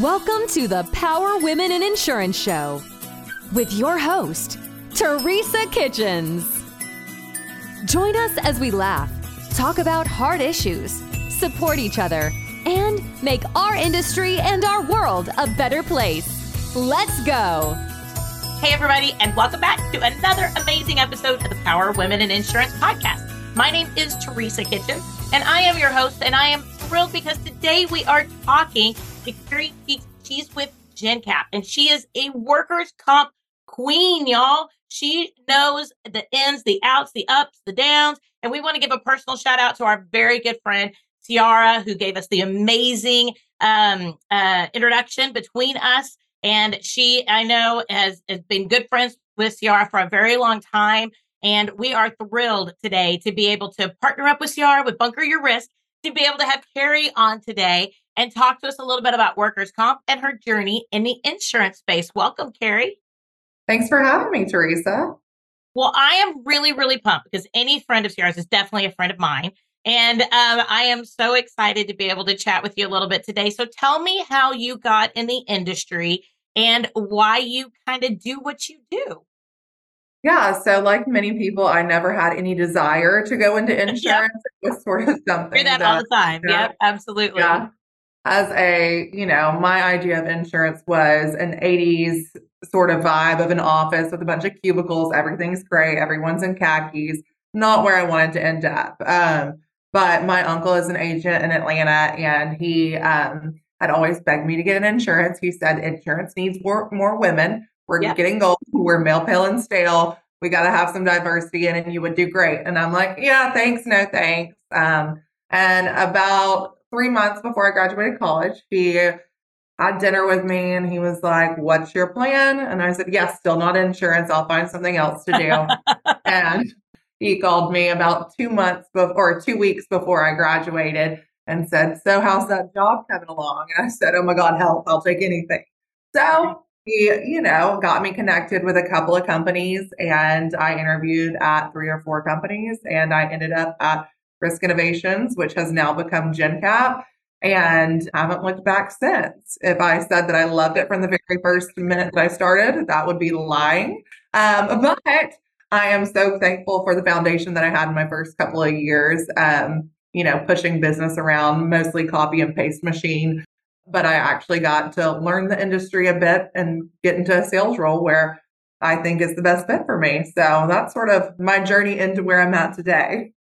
Welcome to the Power Women in Insurance Show with your host, Teresa Kitchens. Join us as we laugh, talk about hard issues, support each other, and make our industry and our world a better place. Let's go. Hey, everybody, and welcome back to another amazing episode of the Power Women in Insurance podcast. My name is Teresa Kitchens, and I am your host, and I am thrilled because today we are talking to Carrie She's with Jencap, and she is a workers' comp queen, y'all. She knows the ins, the outs, the ups, the downs. And we want to give a personal shout out to our very good friend, Tiara, who gave us the amazing um, uh, introduction between us. And she, I know, has, has been good friends with Ciara for a very long time. And we are thrilled today to be able to partner up with Ciara with Bunker Your Risk to be able to have Carrie on today and talk to us a little bit about workers' comp and her journey in the insurance space. Welcome, Carrie. Thanks for having me, Teresa. Well, I am really, really pumped because any friend of yours is definitely a friend of mine. And um, I am so excited to be able to chat with you a little bit today. So tell me how you got in the industry and why you kind of do what you do. Yeah, so like many people, I never had any desire to go into insurance. yep. It was sort of something. Hear that, that all the time. You know, yep, absolutely. Yeah. As a, you know, my idea of insurance was an 80s sort of vibe of an office with a bunch of cubicles. Everything's gray. Everyone's in khakis. Not where I wanted to end up. Um, but my uncle is an agent in Atlanta and he um, had always begged me to get an insurance. He said insurance needs more, more women. We're yep. getting old. We're male, pale, and stale. We got to have some diversity in and you would do great. And I'm like, yeah, thanks, no thanks. Um, and about three months before I graduated college, he had dinner with me and he was like, What's your plan? And I said, Yes, yeah, still not insurance. I'll find something else to do. and he called me about two months before, two weeks before I graduated and said, So, how's that job coming along? And I said, Oh my God, help. I'll take anything. So, he, you know, got me connected with a couple of companies and I interviewed at three or four companies and I ended up at Risk Innovations, which has now become Jencap and haven't looked back since. If I said that I loved it from the very first minute that I started, that would be lying. Um, but I am so thankful for the foundation that I had in my first couple of years. Um, you know, pushing business around mostly copy and paste machine but I actually got to learn the industry a bit and get into a sales role where I think is the best fit for me. So that's sort of my journey into where I'm at today.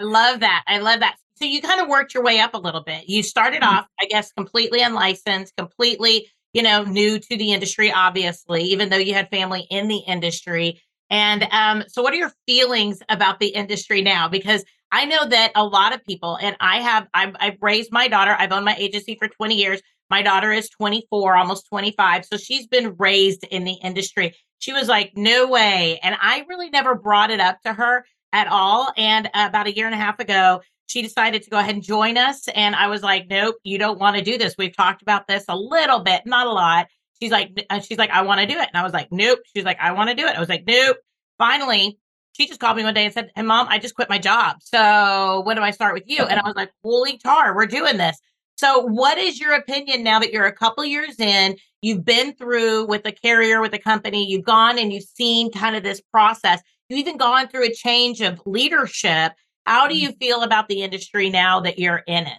I love that. I love that. So you kind of worked your way up a little bit. You started mm-hmm. off, I guess, completely unlicensed, completely, you know, new to the industry, obviously, even though you had family in the industry. And um, so, what are your feelings about the industry now? Because I know that a lot of people, and I have, I've, I've raised my daughter. I've owned my agency for 20 years. My daughter is 24, almost 25. So she's been raised in the industry. She was like, no way. And I really never brought it up to her at all. And about a year and a half ago, she decided to go ahead and join us. And I was like, nope, you don't want to do this. We've talked about this a little bit, not a lot. She's like, uh, she's like, I want to do it. And I was like, nope. She's like, I want to do it. I was like, nope. Finally, she just called me one day and said, Hey, mom, I just quit my job. So when do I start with you? And I was like, Holy tar, we're doing this. So, what is your opinion now that you're a couple years in? You've been through with the carrier, with the company, you've gone and you've seen kind of this process. You've even gone through a change of leadership. How do you mm-hmm. feel about the industry now that you're in it?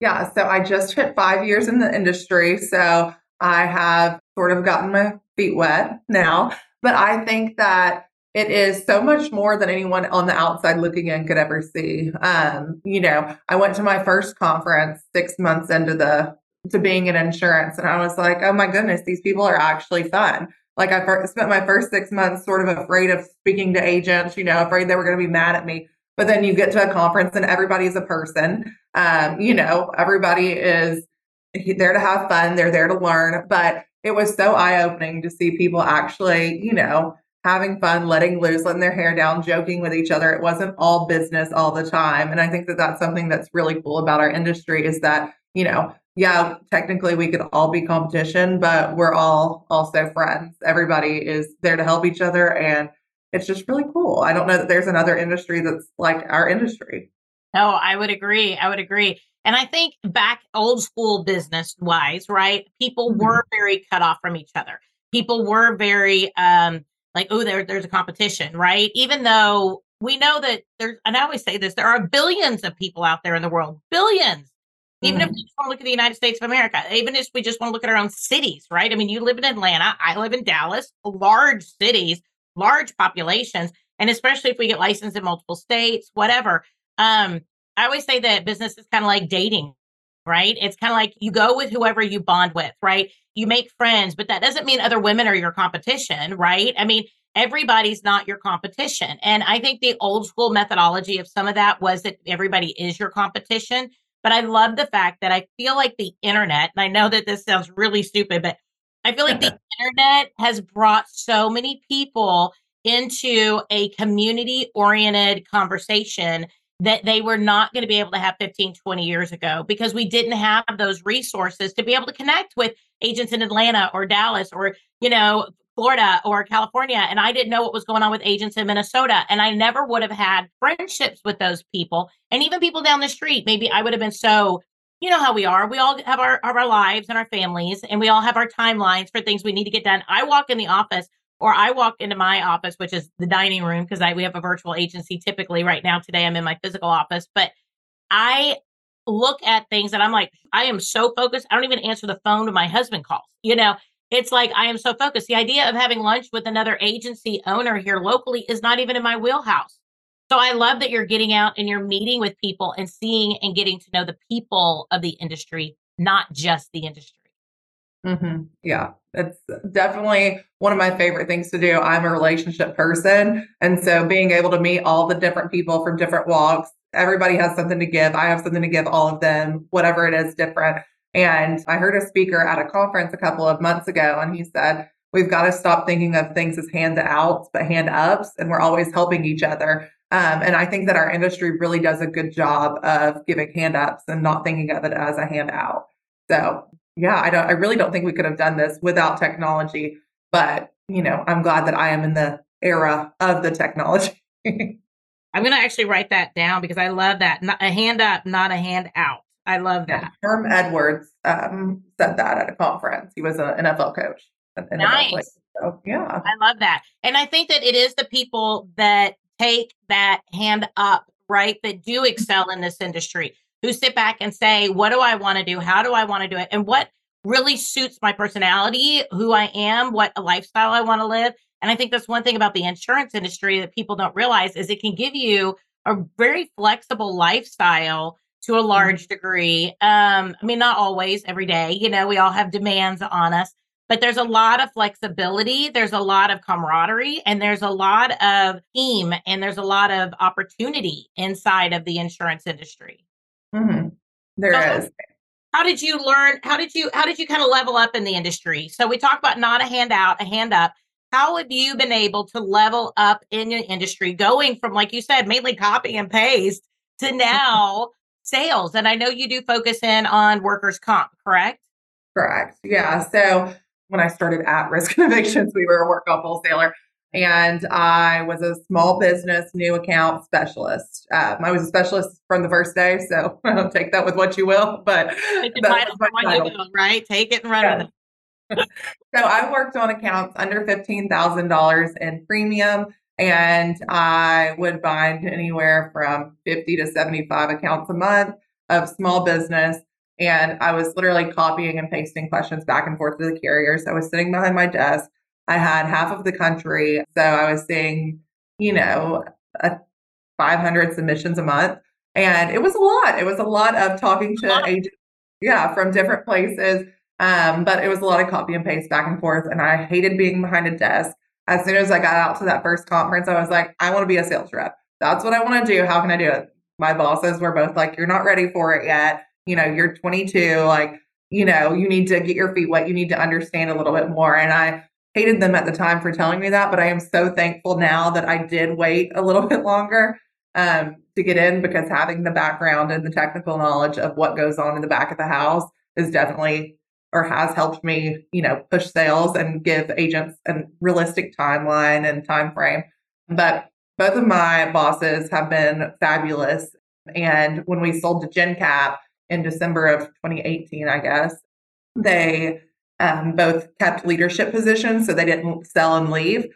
Yeah, so I just hit five years in the industry. So I have sort of gotten my feet wet now. But I think that it is so much more than anyone on the outside looking in could ever see. Um, you know, I went to my first conference six months into the to being in insurance, and I was like, oh my goodness, these people are actually fun. Like I first, spent my first six months sort of afraid of speaking to agents, you know, afraid they were going to be mad at me. But then you get to a conference and everybody's a person. Um, you know, everybody is there to have fun. They're there to learn. But it was so eye opening to see people actually, you know, having fun, letting loose, letting their hair down, joking with each other. It wasn't all business all the time. And I think that that's something that's really cool about our industry is that, you know, yeah, technically we could all be competition, but we're all also friends. Everybody is there to help each other. And it's just really cool. I don't know that there's another industry that's like our industry. No, I would agree. I would agree. And I think back old school business wise, right? People Mhm. were very cut off from each other. People were very um like, oh, there, there's a competition, right? Even though we know that there's, and I always say this, there are billions of people out there in the world, billions. Even if Mhm. we just want to look at the United States of America, even if we just want to look at our own cities, right? I mean, you live in Atlanta, I live in Dallas, large cities, large populations, and especially if we get licensed in multiple states, whatever. Um, I always say that business is kind of like dating, right? It's kind of like you go with whoever you bond with, right? You make friends, but that doesn't mean other women are your competition, right? I mean, everybody's not your competition. And I think the old school methodology of some of that was that everybody is your competition. But I love the fact that I feel like the internet, and I know that this sounds really stupid, but I feel like the internet has brought so many people into a community oriented conversation that they were not going to be able to have 15, 20 years ago because we didn't have those resources to be able to connect with agents in Atlanta or Dallas or, you know, Florida or California. And I didn't know what was going on with agents in Minnesota. And I never would have had friendships with those people. And even people down the street, maybe I would have been so, you know how we are. We all have our, have our lives and our families, and we all have our timelines for things we need to get done. I walk in the office or I walk into my office, which is the dining room, because we have a virtual agency typically right now. Today I'm in my physical office, but I look at things and I'm like, I am so focused. I don't even answer the phone when my husband calls. You know, it's like I am so focused. The idea of having lunch with another agency owner here locally is not even in my wheelhouse. So I love that you're getting out and you're meeting with people and seeing and getting to know the people of the industry, not just the industry. hmm Yeah, it's definitely one of my favorite things to do. I'm a relationship person. And so being able to meet all the different people from different walks, everybody has something to give. I have something to give all of them, whatever it is different. And I heard a speaker at a conference a couple of months ago, and he said, We've got to stop thinking of things as hand outs, but hand ups, and we're always helping each other. Um, and I think that our industry really does a good job of giving hand ups and not thinking of it as a handout. So yeah, I don't I really don't think we could have done this without technology. But you know, I'm glad that I am in the era of the technology. I'm going to actually write that down because I love that. Not a hand up, not a hand out. I love that. Herm Edwards um, said that at a conference. He was an NFL coach. NFL Nice. player. So yeah, I love that. And I think that it is the people that take that hand up, right? That do excel in this industry, who sit back and say, what do I want to do? How do I want to do it? And what really suits my personality, who I am, what a lifestyle I want to live. And I think that's one thing about the insurance industry that people don't realize is it can give you a very flexible lifestyle to a large degree. Um, I mean, not always every day, you know, we all have demands on us, but there's a lot of flexibility, there's a lot of camaraderie, and there's a lot of team, and there's a lot of opportunity inside of the insurance industry. hmm there So- is. How did you learn? How did you how did you kind of level up in the industry? So we talk about not a handout, a hand up. How have you been able to level up in your industry, going from like you said, mainly copy and paste to now sales? And I know you do focus in on workers' comp, correct? Correct. Yeah. So when I started at Risk Innovations, we were a work comp wholesaler, and I was a small business new account specialist. Um, I was a specialist from the first day, so take that with what you will. But Take the title for what you will, right? Take it and run Yeah. with it. So I worked on accounts under $15,000 in premium, and I would bind anywhere from 50 to 75 accounts a month of small business. And I was literally copying and pasting questions back and forth to the carriers. I was sitting behind my desk. I had half of the country. So I was seeing, you know, a 500 submissions a month. And it was a lot. It was a lot of talking to agents, yeah, from different places. Um, but it was a lot of copy and paste back and forth. And I hated being behind a desk. As soon as I got out to that first conference, I was like, I want to be a sales rep. That's what I want to do. How can I do it? My bosses were both like, You're not ready for it yet. You know, you're 22. Like, you know, you need to get your feet wet. You need to understand a little bit more. And I hated them at the time for telling me that, but I am so thankful now that I did wait a little bit longer um, to get in because having the background and the technical knowledge of what goes on in the back of the house is definitely or has helped me, you know, push sales and give agents a realistic timeline and time frame. But both of my bosses have been fabulous. And when we sold to Jencap, in December of 2018, I guess. They um, both kept leadership positions, so they didn't sell and leave.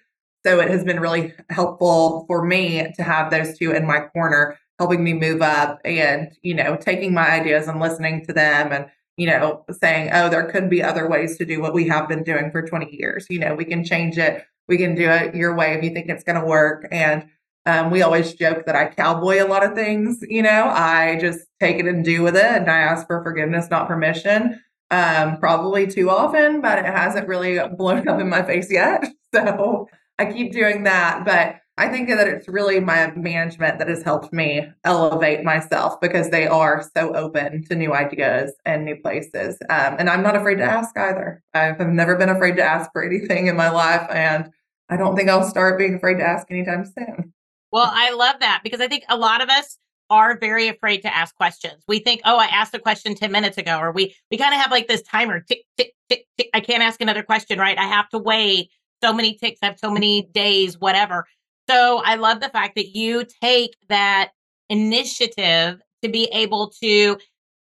So it has been really helpful for me to have those two in my corner, helping me move up and, you know, taking my ideas and listening to them and, you know, saying, oh, there could be other ways to do what we have been doing for 20 years. You know, we can change it. We can do it your way if you think it's going to work. And um, we always joke that I cowboy a lot of things. You know, I just take it and do with it. And I ask for forgiveness, not permission. Um, probably too often, but it hasn't really blown up in my face yet. So I keep doing that. But I think that it's really my management that has helped me elevate myself because they are so open to new ideas and new places. Um, and I'm not afraid to ask either. I've never been afraid to ask for anything in my life. And I don't think I'll start being afraid to ask anytime soon. Well, I love that because I think a lot of us are very afraid to ask questions. We think, oh, I asked a question 10 minutes ago, or we we kind of have like this timer, tick, tick, tick, tick. I can't ask another question, right? I have to wait so many ticks, I have so many days, whatever. So I love the fact that you take that initiative to be able to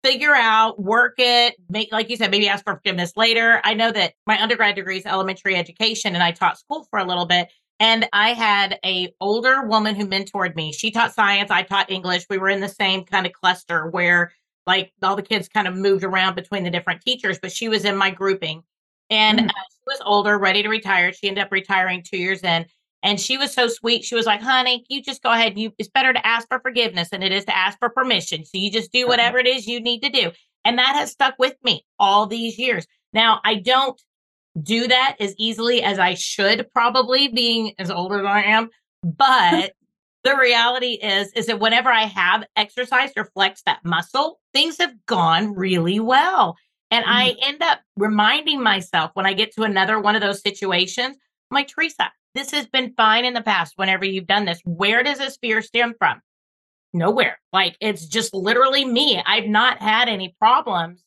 figure out, work it, make, like you said, maybe ask for forgiveness later. I know that my undergrad degree is elementary education and I taught school for a little bit. And I had a older woman who mentored me. She taught science, I taught English. We were in the same kind of cluster where like all the kids kind of moved around between the different teachers, but she was in my grouping. And mm-hmm. uh, she was older, ready to retire. She ended up retiring two years in. And she was so sweet. She was like, honey, you just go ahead. You it's better to ask for forgiveness than it is to ask for permission. So you just do uh-huh. whatever it is you need to do. And that has stuck with me all these years. Now I don't do that as easily as I should probably being as old as I am. But the reality is, is that whenever I have exercised or flexed that muscle, things have gone really well. And mm I end up reminding myself when I get to another one of those situations, I'm like, Teresa, this has been fine in the past whenever you've done this. Where does this fear stem from? Nowhere. Like it's just literally me. I've not had any problems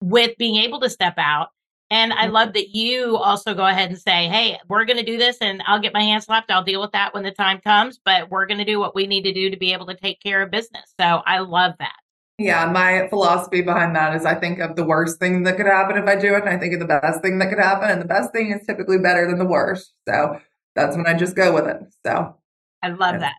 with being able to step out. And I love that you also go ahead and say, hey, we're going to do this and I'll get my hands slapped. I'll deal with that when the time comes, but we're going to do what we need to do to be able to take care of business. So I love that. Yeah, my philosophy behind that is I think of the worst thing that could happen if I do it, and I think of the best thing that could happen, and the best thing is typically better than the worst. So that's when I just go with it. So I love yeah. that.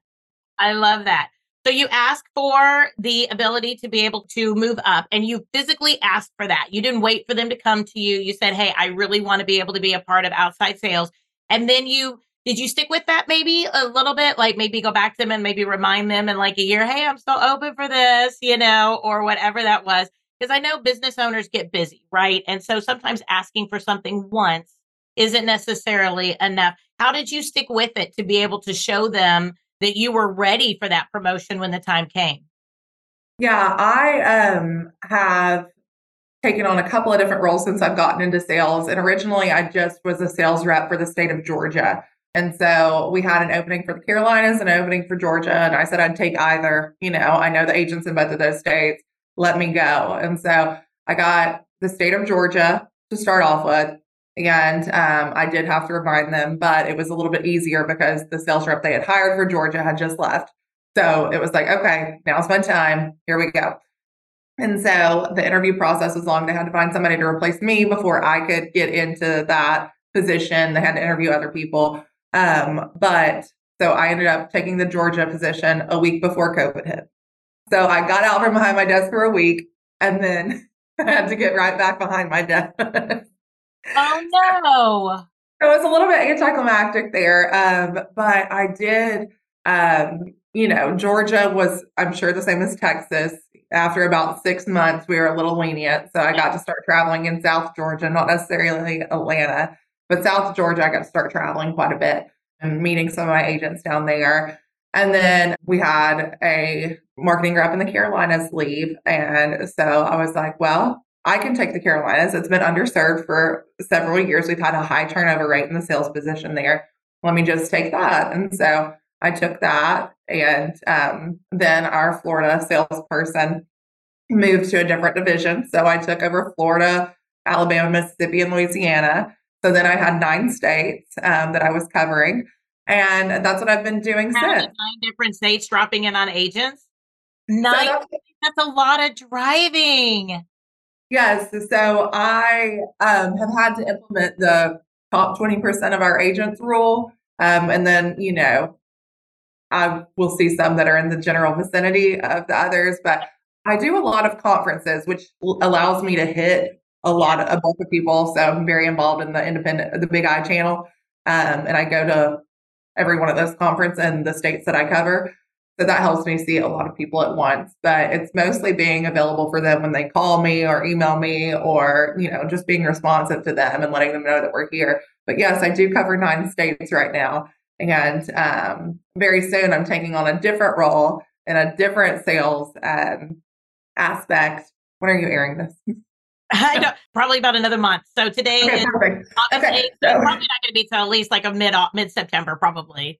I love that. So you ask for the ability to be able to move up and you physically asked for that. You didn't wait for them to come to you. You said, Hey, I really want to be able to be a part of outside sales. And then you, did you stick with that maybe a little bit? Like maybe go back to them and maybe remind them in like a year, Hey, I'm still open for this, you know, or whatever that was. Because I know business owners get busy, right? And so sometimes asking for something once isn't necessarily enough. How did you stick with it to be able to show them that you were ready for that promotion when the time came? Yeah, I um, have taken on a couple of different roles since I've gotten into sales. And originally, I just was a sales rep for the state of Georgia. And so we had an opening for the Carolinas, an opening for Georgia. And I said I'd take either. You know, I know the agents in both of those states. Let me go. And so I got the state of Georgia to start off with. And um, I did have to remind them, but it was a little bit easier because the sales rep they had hired for Georgia had just left. So it was like, okay, now's my time. Here we go. And so the interview process was long. They had to find somebody to replace me before I could get into that position. They had to interview other people. Um, but so I ended up taking the Georgia position a week before COVID hit. So I got out from behind my desk for a week and then I had to get right back behind my desk. Oh no. It was a little bit anticlimactic there. Um, but I did um, you know, Georgia was, I'm sure, the same as Texas. After about six months, we were a little lenient. So I got to start traveling in South Georgia, not necessarily Atlanta, but South Georgia, I got to start traveling quite a bit and meeting some of my agents down there. And then we had a marketing rep in the Carolinas leave. And so I was like, well, I can take the Carolinas. It's been underserved for several years. We've had a high turnover rate in the sales position there. Let me just take that. And so I took that. And um, then our Florida salesperson moved to a different division. So I took over Florida, Alabama, Mississippi, and Louisiana. So then I had nine states um, that I was covering. And that's what I've been doing since. Nine different states dropping in on agents. Nine. So that's a lot of driving. Yes. So I um, have had to implement the top 20% of our agents rule. Um, and then, you know, I will see some that are in the general vicinity of the others, but I do a lot of conferences, which allows me to hit a lot of a bulk of people. So I'm very involved in the independent, the Big I channel, um, and I go to every one of those conferences in the states that I cover. So that helps me see a lot of people at once. But it's mostly being available for them when they call me or email me, or you know, just being responsive to them and letting them know that we're here. But yes, I do cover nine states right now. And um, very soon I'm taking on a different role in a different sales um, aspect. When are you airing this? I know, probably about another month. So today okay, is okay, so. probably not going to be till at least like a mid mid September, probably.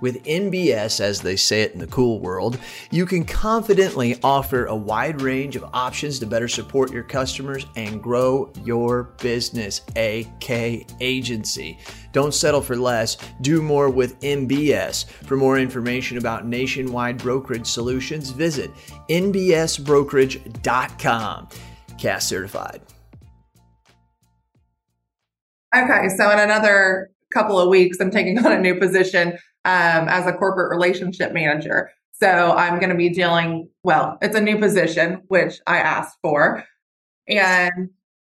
With NBS, as they say it in the cool world, you can confidently offer a wide range of options to better support your customers and grow your business, AK Agency. Don't settle for less, do more with NBS. For more information about nationwide brokerage solutions, visit nbsbrokerage.com. CAS certified. Okay, so in another couple of weeks, I'm taking on a new position um, as a corporate relationship manager. So I'm going to be dealing, well, it's a new position, which I asked for. And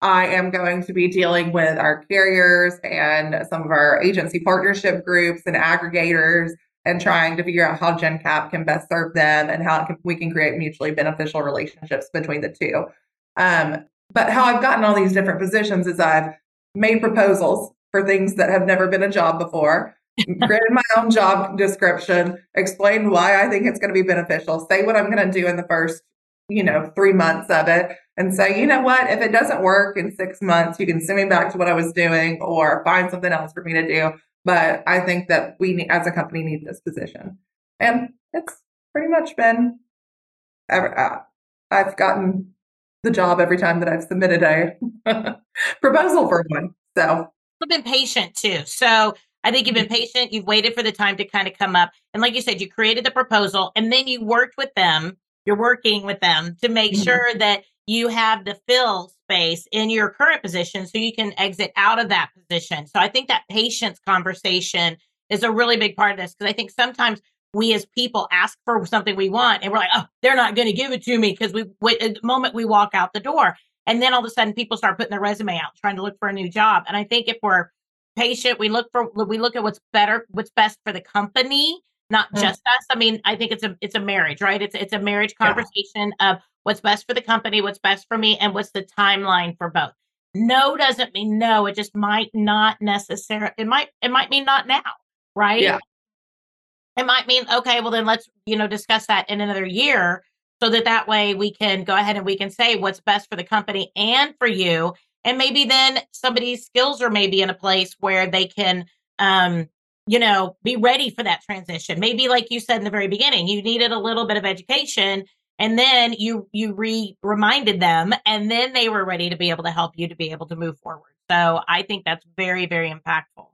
I am going to be dealing with our carriers and some of our agency partnership groups and aggregators and trying to figure out how Jencap can best serve them and how can, we can create mutually beneficial relationships between the two. Um, but how I've gotten all these different positions is I've made proposals for things that have never been a job before created my own job description, explain why I think it's going to be beneficial, say what I'm going to do in the first, you know, three months of it, and say, you know what, if it doesn't work in six months, you can send me back to what I was doing or find something else for me to do. But I think that we, as a company, need this position. And it's pretty much been, uh, I've gotten the job every time that I've submitted a proposal for one. So I've been patient too. So I think you've been patient. You've waited for the time to kind of come up. And like you said, you created the proposal and then you worked with them. You're working with them to make mm-hmm. sure that you have the fill space in your current position so you can exit out of that position. So I think that patience conversation is a really big part of this because I think sometimes we as people ask for something we want and we're like, oh, they're not going to give it to me because we, we, the moment we walk out the door. And then all of a sudden people start putting their resume out, trying to look for a new job. And I think if we're patient. We look for we look at what's better, what's best for the company, not mm. just us. I mean, I think it's a it's a marriage, right? It's it's a marriage conversation yeah. of what's best for the company, what's best for me, and what's the timeline for both. No doesn't mean no. It just might not necessarily. It might it might mean not now, right? Yeah. It might mean okay. Well, then let's you know discuss that in another year, so that that way we can go ahead and we can say what's best for the company and for you, and maybe then somebody's skills are maybe in a place where they can um you know be ready for that transition. Maybe like you said in the very beginning you needed a little bit of education and then you you re reminded them and then they were ready to be able to help you to be able to move forward. So i think that's very very impactful.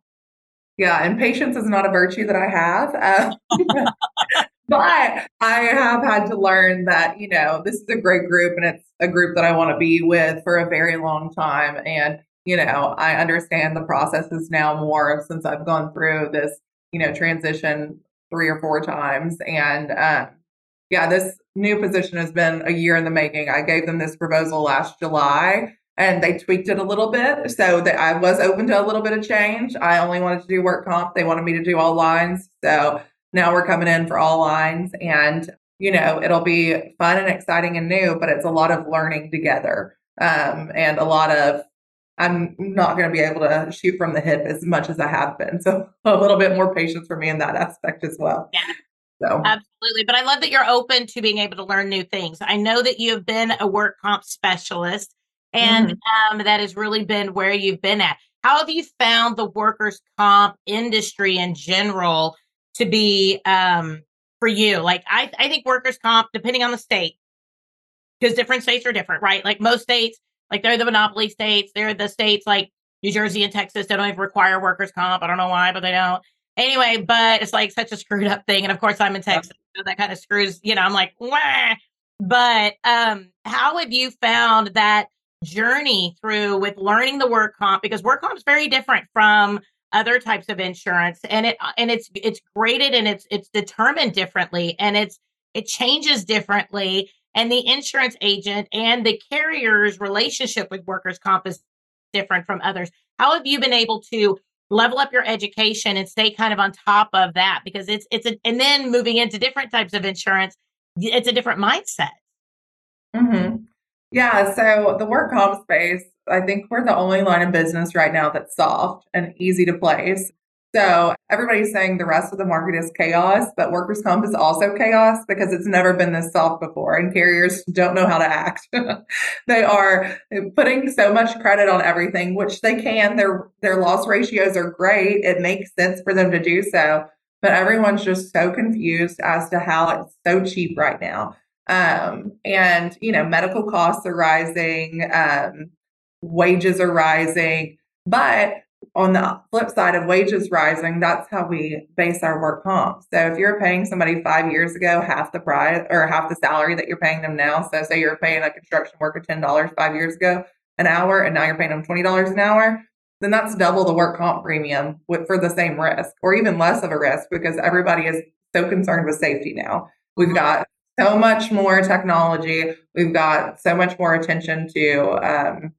Yeah and patience is not a virtue that i have uh, but I have had to learn that, you know, this is a great group and it's a group that I want to be with for a very long time. And, you know, I understand the processes now more since I've gone through this, you know, transition three or four times. And, um, yeah, this new position has been a year in the making. I gave them this proposal last July and they tweaked it a little bit so that I was open to a little bit of change. I only wanted to do work comp. They wanted me to do all lines. So now we're coming in for all lines and, you know, it'll be fun and exciting and new, but it's a lot of learning together. Um, and a lot of, I'm not going to be able to shoot from the hip as much as I have been. So a little bit more patience for me in that aspect as well. Yeah. So. Absolutely. But I love that you're open to being able to learn new things. I know that you have been a work comp specialist and mm-hmm. um, that has really been where you've been at. How have you found the workers' comp industry in general to be um, for you? Like, I, I think workers' comp, depending on the state, because different states are different, right? Like most states, like they're the monopoly states. They're the states like New Jersey and Texas. They don't even require workers' comp. I don't know why, but they don't. Anyway, but it's like such a screwed up thing. And of course, I'm in Texas. So that kind of screws, you know, I'm like, Wah. but um, how have you found that journey through with learning the work comp? Because work comp is very different from other types of insurance and it and it's it's graded and it's it's determined differently and it's it changes differently and the insurance agent and the carrier's relationship with workers comp is different from others. How have you been able to level up your education and stay kind of on top of that? Because it's it's a, and then moving into different types of insurance it's a different mindset. Mm-hmm. Yeah so the work comp space i think we're the only line of business right now that's soft and easy to place so everybody's saying the rest of the market is chaos, but workers' comp is also chaos because it's never been this soft before and carriers don't know how to act. they are putting so much credit on everything, which they can. Their their loss ratios are great. It makes sense for them to do so. But everyone's just so confused as to how it's so cheap right now. Um, and you know, medical costs are rising, um, wages are rising, but on the flip side of wages rising, that's how we base our work comp. So if you're paying somebody five years ago half the price or half the salary that you're paying them now, so say you're paying a construction worker ten dollars five years ago an hour, and now you're paying them twenty dollars an hour, then that's double the work comp premium with, for the same risk, or even less of a risk because everybody is so concerned with safety now. We've got so much more technology. We've got so much more attention to um,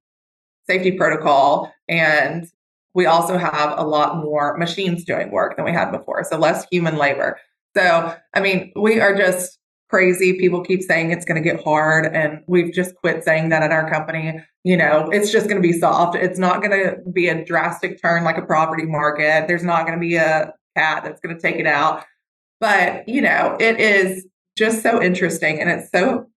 safety protocol and we also have a lot more machines doing work than we had before. So less human labor. So, I mean, we are just crazy. People keep saying it's going to get hard, and we've just quit saying that at our company. You know, it's just going to be soft. It's not going to be a drastic turn like a property market. There's not going to be a cat that's going to take it out. But, you know, it is just so interesting and it's so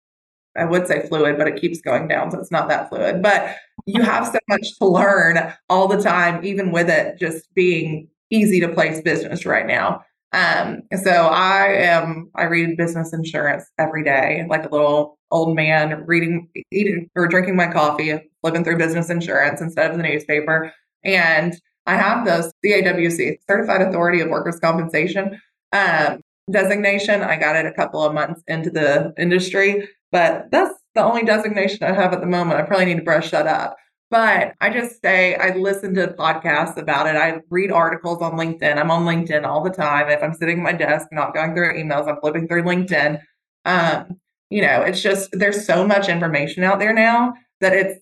I would say fluid, but it keeps going down, so it's not that fluid. But you have so much to learn all the time, even with it just being easy to place business right now. Um, so I am I read business insurance every day, like a little old man reading, eating or drinking my coffee, flipping through business insurance instead of the newspaper. And I have the CAWC, Certified Authority of Workers' Compensation um, designation. I got it a couple of months into the industry. But that's the only designation I have at the moment. I probably need to brush that up. But I just say I listen to podcasts about it. I read articles on LinkedIn. I'm on LinkedIn all the time. If I'm sitting at my desk, not going through emails, I'm flipping through LinkedIn. Um, you know, it's just there's so much information out there now that it's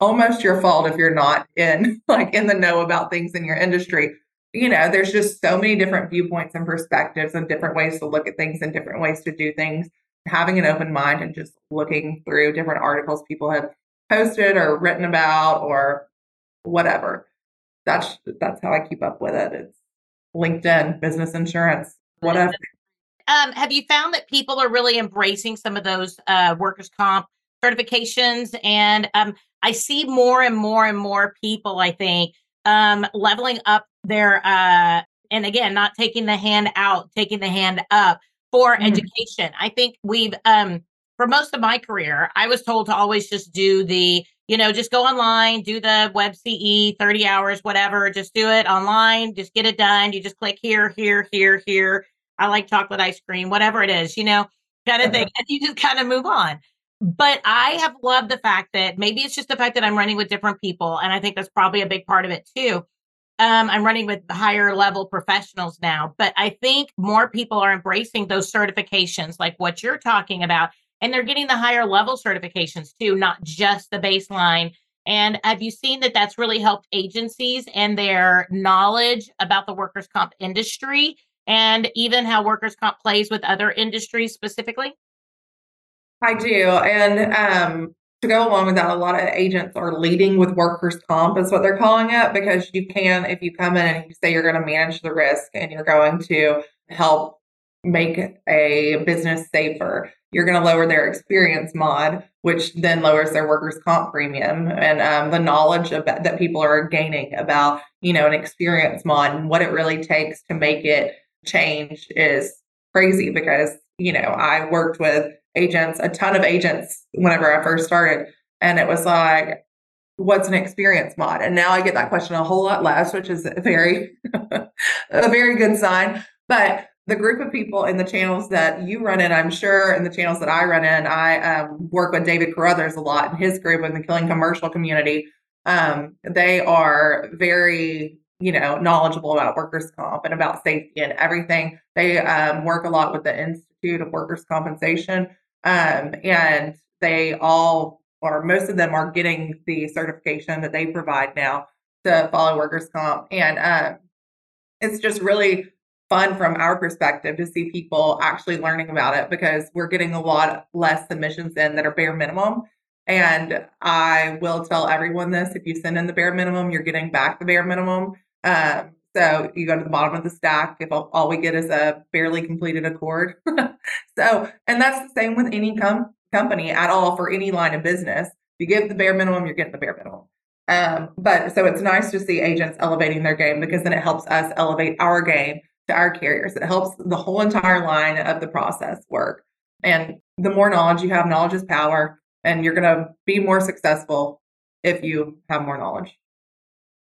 almost your fault if you're not in like in the know about things in your industry. You know, there's just so many different viewpoints and perspectives and different ways to look at things and different ways to do things having an open mind and just looking through different articles people have posted or written about or whatever. That's that's how I keep up with it. It's LinkedIn, business insurance, whatever. Um, have you found that people are really embracing some of those uh, workers' comp certifications? And um, I see more and more and more people, I think, um, leveling up their, uh, and again, not taking the hand out, taking the hand up for mm-hmm. education. I think we've um for most of my career, I was told to always just do the, you know, just go online, do the web CE, 30 hours, whatever, just do it online, just get it done. You just click here, here, here, here. I like chocolate ice cream, whatever it is, you know, kind of thing. Uh-huh. And you just kind of move on. But I have loved the fact that maybe it's just the fact that I'm running with different people. And I think that's probably a big part of it too um, I'm running with higher level professionals now, but I think more people are embracing those certifications, like what you're talking about, and they're getting the higher level certifications too, not just the baseline. And have you seen that that's really helped agencies and their knowledge about the workers' comp industry and even how workers' comp plays with other industries specifically? I do. And um, to go along with that, a lot of agents are leading with workers' comp, is what they're calling it, because you can, if you come in and you say you're going to manage the risk and you're going to help make a business safer, you're going to lower their experience mod, which then lowers their workers' comp premium and um, the knowledge that people are gaining about, you know, an experience mod and what it really takes to make it change is crazy because, you know, I worked with agents, a ton of agents whenever I first started. And it was like, what's an experience mod? And now I get that question a whole lot less, which is a very, a very good sign. But the group of people in the channels that you run in, I'm sure, and the channels that I run in, I um, work with David Carruthers a lot and his group in the Killing Commercial community. Um, they are very, you know, knowledgeable about workers' comp and about safety and everything. They um, work a lot with the Institute of Workers' Compensation, um, and they all, or most of them, are getting the certification that they provide now to follow workers' comp, and um, it's just really fun from our perspective to see people actually learning about it because we're getting a lot less submissions in that are bare minimum. And I will tell everyone this if you send in the bare minimum, you're getting back the bare minimum. Um, so you go to the bottom of the stack if all we get is a barely completed ACORD. so, and that's the same with any com- company at all for any line of business. You give the bare minimum, you're getting the bare minimum. Um, but so it's nice to see agents elevating their game because then it helps us elevate our game to our carriers. It helps the whole entire line of the process work. And the more knowledge you have, knowledge is power, and you're going to be more successful if you have more knowledge.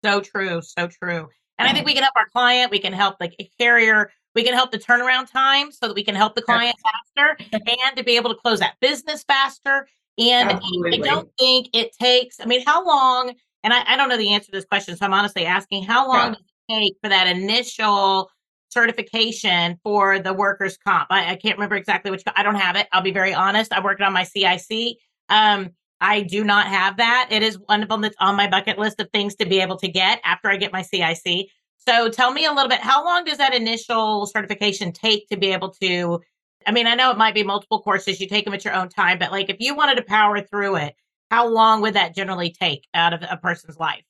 So true. So true. And I think we can help our client, we can help the carrier, we can help the turnaround time so that we can help the client faster and to be able to close that business faster. And Absolutely. I don't think it takes, I mean, how long, and I, I, don't know the answer to this question, so I'm honestly asking, how long yeah. does it take for that initial certification for the workers' comp. I, I, can't remember exactly which. I don't have it. I'll be very honest. I worked on my CIC. Um, I do not have that. It is one of them that's on my bucket list of things to be able to get after I get my CIC. So tell me a little bit. How long does that initial certification take to be able to? I mean, I know it might be multiple courses. You take them at your own time, but like if you wanted to power through it, how long would that generally take out of a person's life?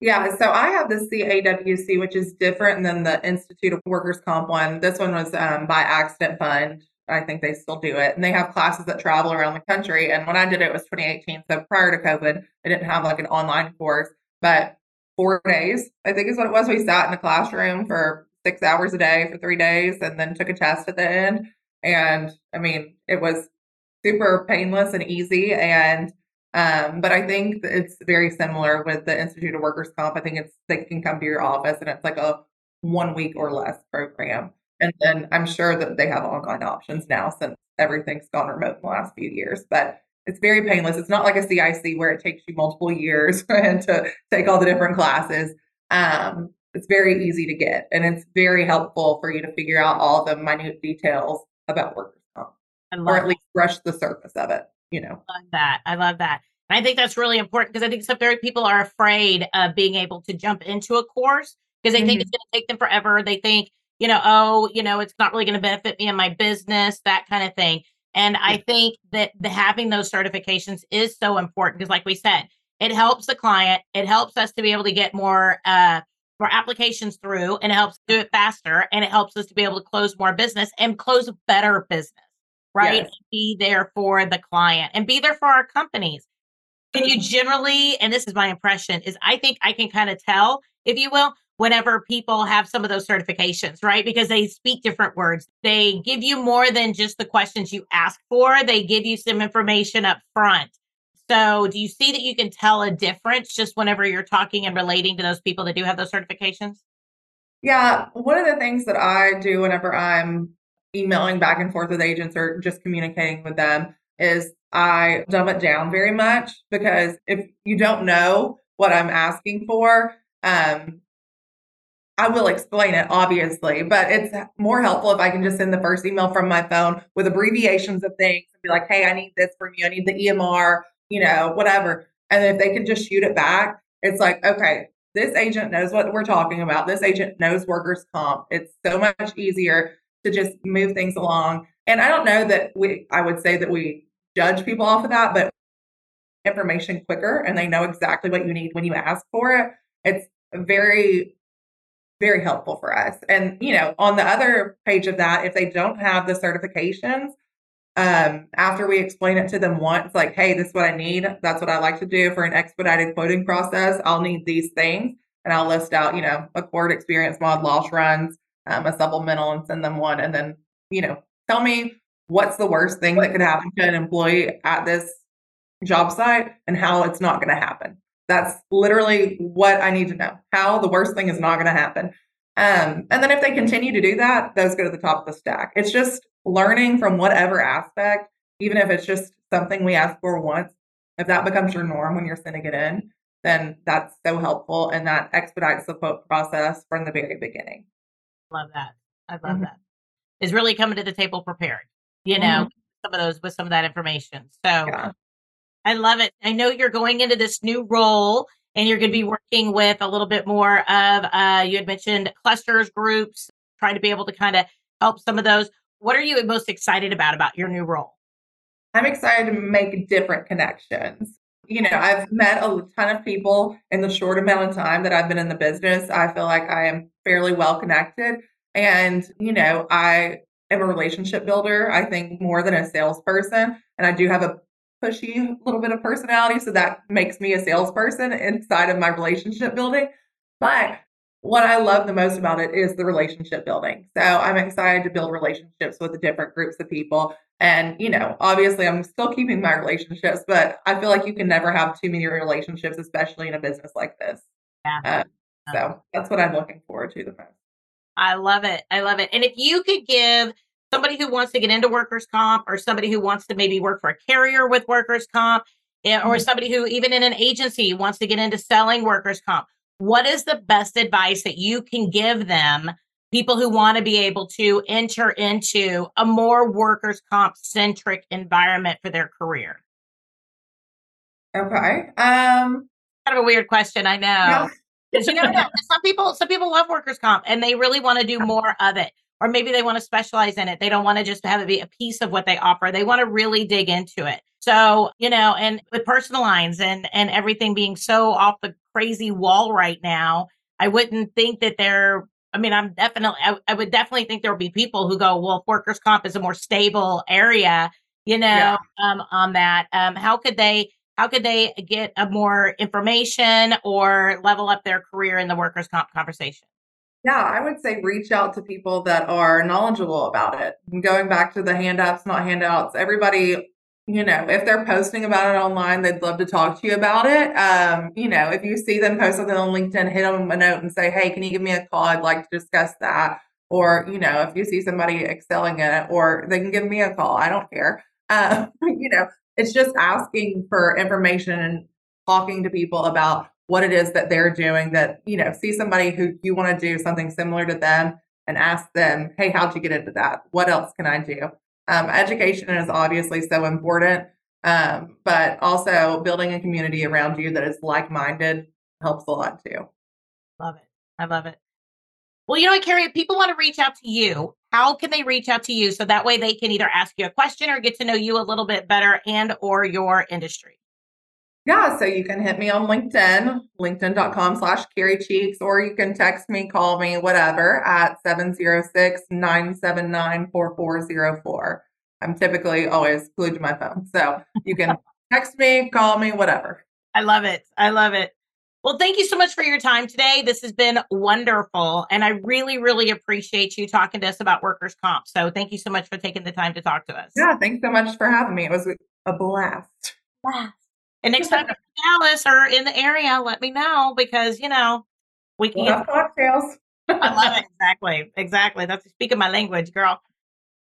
Yeah, so I have the CAWC, which is different than the Institute of Workers Comp one. This one was um, by Accident Fund. I think they still do it. And they have classes that travel around the country. And when I did it, it was 2018. So prior to COVID, I didn't have like an online course, but four days, I think is what it was. We sat in a classroom for six hours a day for three days and then took a test at the end. And I mean, it was super painless and easy. And um, but I think it's very similar with the Institute of Workers Comp. I think it's they can come to your office and it's like a one week or less program. And then I'm sure that they have online options now since everything's gone remote in the last few years. But it's very painless. It's not like a CIC where it takes you multiple years and to take all the different classes. Um, it's very easy to get, and it's very helpful for you to figure out all the minute details about workers' comp, or at least brush the surface of it you know. I love that. I love that. And I think that's really important because I think some very people are afraid of being able to jump into a course because they mm-hmm. think it's going to take them forever. They think, you know, oh, you know, it's not really going to benefit me in my business, that kind of thing. And I think that the having those certifications is so important because, like we said, it helps the client. It helps us to be able to get more uh, more applications through, and it helps do it faster, and it helps us to be able to close more business and close better business right? Yes. Be there for the client and be there for our companies. Can you generally, and this is my impression, is I think I can kind of tell, if you will, whenever people have some of those certifications, right? Because they speak different words. They give you more than just the questions you ask for, they give you some information up front. So, do you see that you can tell a difference just whenever you're talking and relating to those people that do have those certifications? Yeah, one of the things that I do whenever I'm emailing back and forth with agents or just communicating with them is I dumb it down very much because if you don't know what I'm asking for, um, I will explain it, obviously, but it's more helpful if I can just send the first email from my phone with abbreviations of things and be like, hey, I need this from you. I need the EMR, you know, whatever. And if they can just shoot it back, it's like, okay, this agent knows what we're talking about. This agent knows workers' comp. It's so much easier to just move things along. And I don't know that we, I would say that we judge people off of that, but information quicker and they know exactly what you need when you ask for it. It's very, very helpful for us. And, you know, on the other page of that, if they don't have the certifications, um, after we explain it to them once, like, hey, this is what I need. That's what I like to do for an expedited quoting process. I'll need these things. And I'll list out, you know, ACORD experience mod loss runs, um, a supplemental and send them one. And then you know, tell me what's the worst thing that could happen to an employee at this job site and how it's not going to happen. That's literally what I need to know. How the worst thing is not going to happen. Um, and then if they continue to do that, those go to the top of the stack. It's just learning from whatever aspect, even if it's just something we ask for once. If that becomes your norm when you're sending it in, then that's so helpful and that expedites the quote process from the very beginning. Love that. I love mm-hmm. that. Is really coming to the table prepared, you know, mm-hmm. some of those with some of that information. So yeah. I love it. I know you're going into this new role and you're going to be working with a little bit more of, uh, you had mentioned clusters, groups, trying to be able to kind of help some of those. What are you most excited about about your new role? I'm excited to make different connections. You know, I've met a ton of people in the short amount of time that I've been in the business. I feel like I am fairly well connected. And, you know, I am a relationship builder, I think, more than a salesperson. And I do have a pushy little bit of personality. So that makes me a salesperson inside of my relationship building. But what I love the most about it is the relationship building. So I'm excited to build relationships with the different groups of people. And, you know, obviously I'm still keeping my relationships, but I feel like you can never have too many relationships, especially in a business like this. Yeah. Uh, so that's what I'm looking forward to the most. I love it. I love it. And if you could give somebody who wants to get into workers' comp or somebody who wants to maybe work for a carrier with workers' comp eh, or mm-hmm. somebody who even in an agency wants to get into selling workers' comp, what is the best advice that you can give them people who want to be able to enter into a more workers comp centric environment for their career? Okay um kind of a weird question i know. Because you never know. Some people some people love workers comp and they really want to do more of it or maybe they want to specialize in it they don't want to just have it be a piece of what they offer they want to really dig into it so you know and with personal lines and and everything being so off the crazy wall right now. I wouldn't think that there. I mean, I'm definitely, I, I would definitely think there will be people who go, well, workers' comp is a more stable area, you know, yeah. um, on that. Um, how could they, how could they get a more information or level up their career in the workers' comp conversation? Yeah, I would say reach out to people that are knowledgeable about it. going back to the handouts, not handouts, everybody you know, if they're posting about it online, they'd love to talk to you about it. Um, you know, if you see them post something on LinkedIn, hit them a note and say, hey, can you give me a call? I'd like to discuss that. Or, you know, if you see somebody excelling in it, or they can give me a call. I don't care. Um, you know, it's just asking for information and talking to people about what it is that they're doing that, you know, see somebody who you want to do something similar to them and ask them, hey, how'd you get into that? What else can I do? Um, education is obviously so important, um, but also building a community around you that is like minded helps a lot too. Love it. I love it. Well, you know Carrie, if people want to reach out to you, how can they reach out to you so that way they can either ask you a question or get to know you a little bit better and or your industry? Yeah, so you can hit me on LinkedIn, linkedin.com slash Carrie Cheeks, or you can text me, call me, whatever, at 706 979 4404. I'm typically always glued to my phone. So you can text me, call me, whatever. I love it. I love it. Well, thank you so much for your time today. This has been wonderful. And I really, really appreciate you talking to us about workers' comp. So thank you so much for taking the time to talk to us. Yeah, thanks so much for having me. It was a blast. Blast. And next time you're in Dallas or in the area, let me know because you know we can get cocktails. I love it. Exactly. Exactly. That's speaking my language, girl.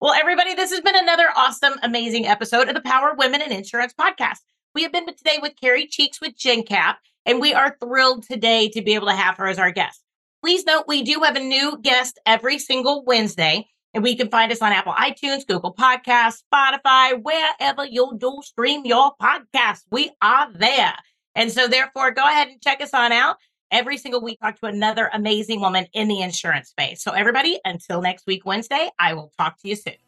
Well, everybody, this has been another awesome, amazing episode of the Power of Women in Insurance podcast. We have been today with Carrie Cheeks with Jencap, and we are thrilled today to be able to have her as our guest. Please note we do have a new guest every single Wednesday. And we can find us on Apple iTunes, Google Podcasts, Spotify, wherever you do stream your podcast. We are there. And so, therefore, go ahead and check us on out. Every single week, talk to another amazing woman in the insurance space. So, everybody, until next week, Wednesday, I will talk to you soon.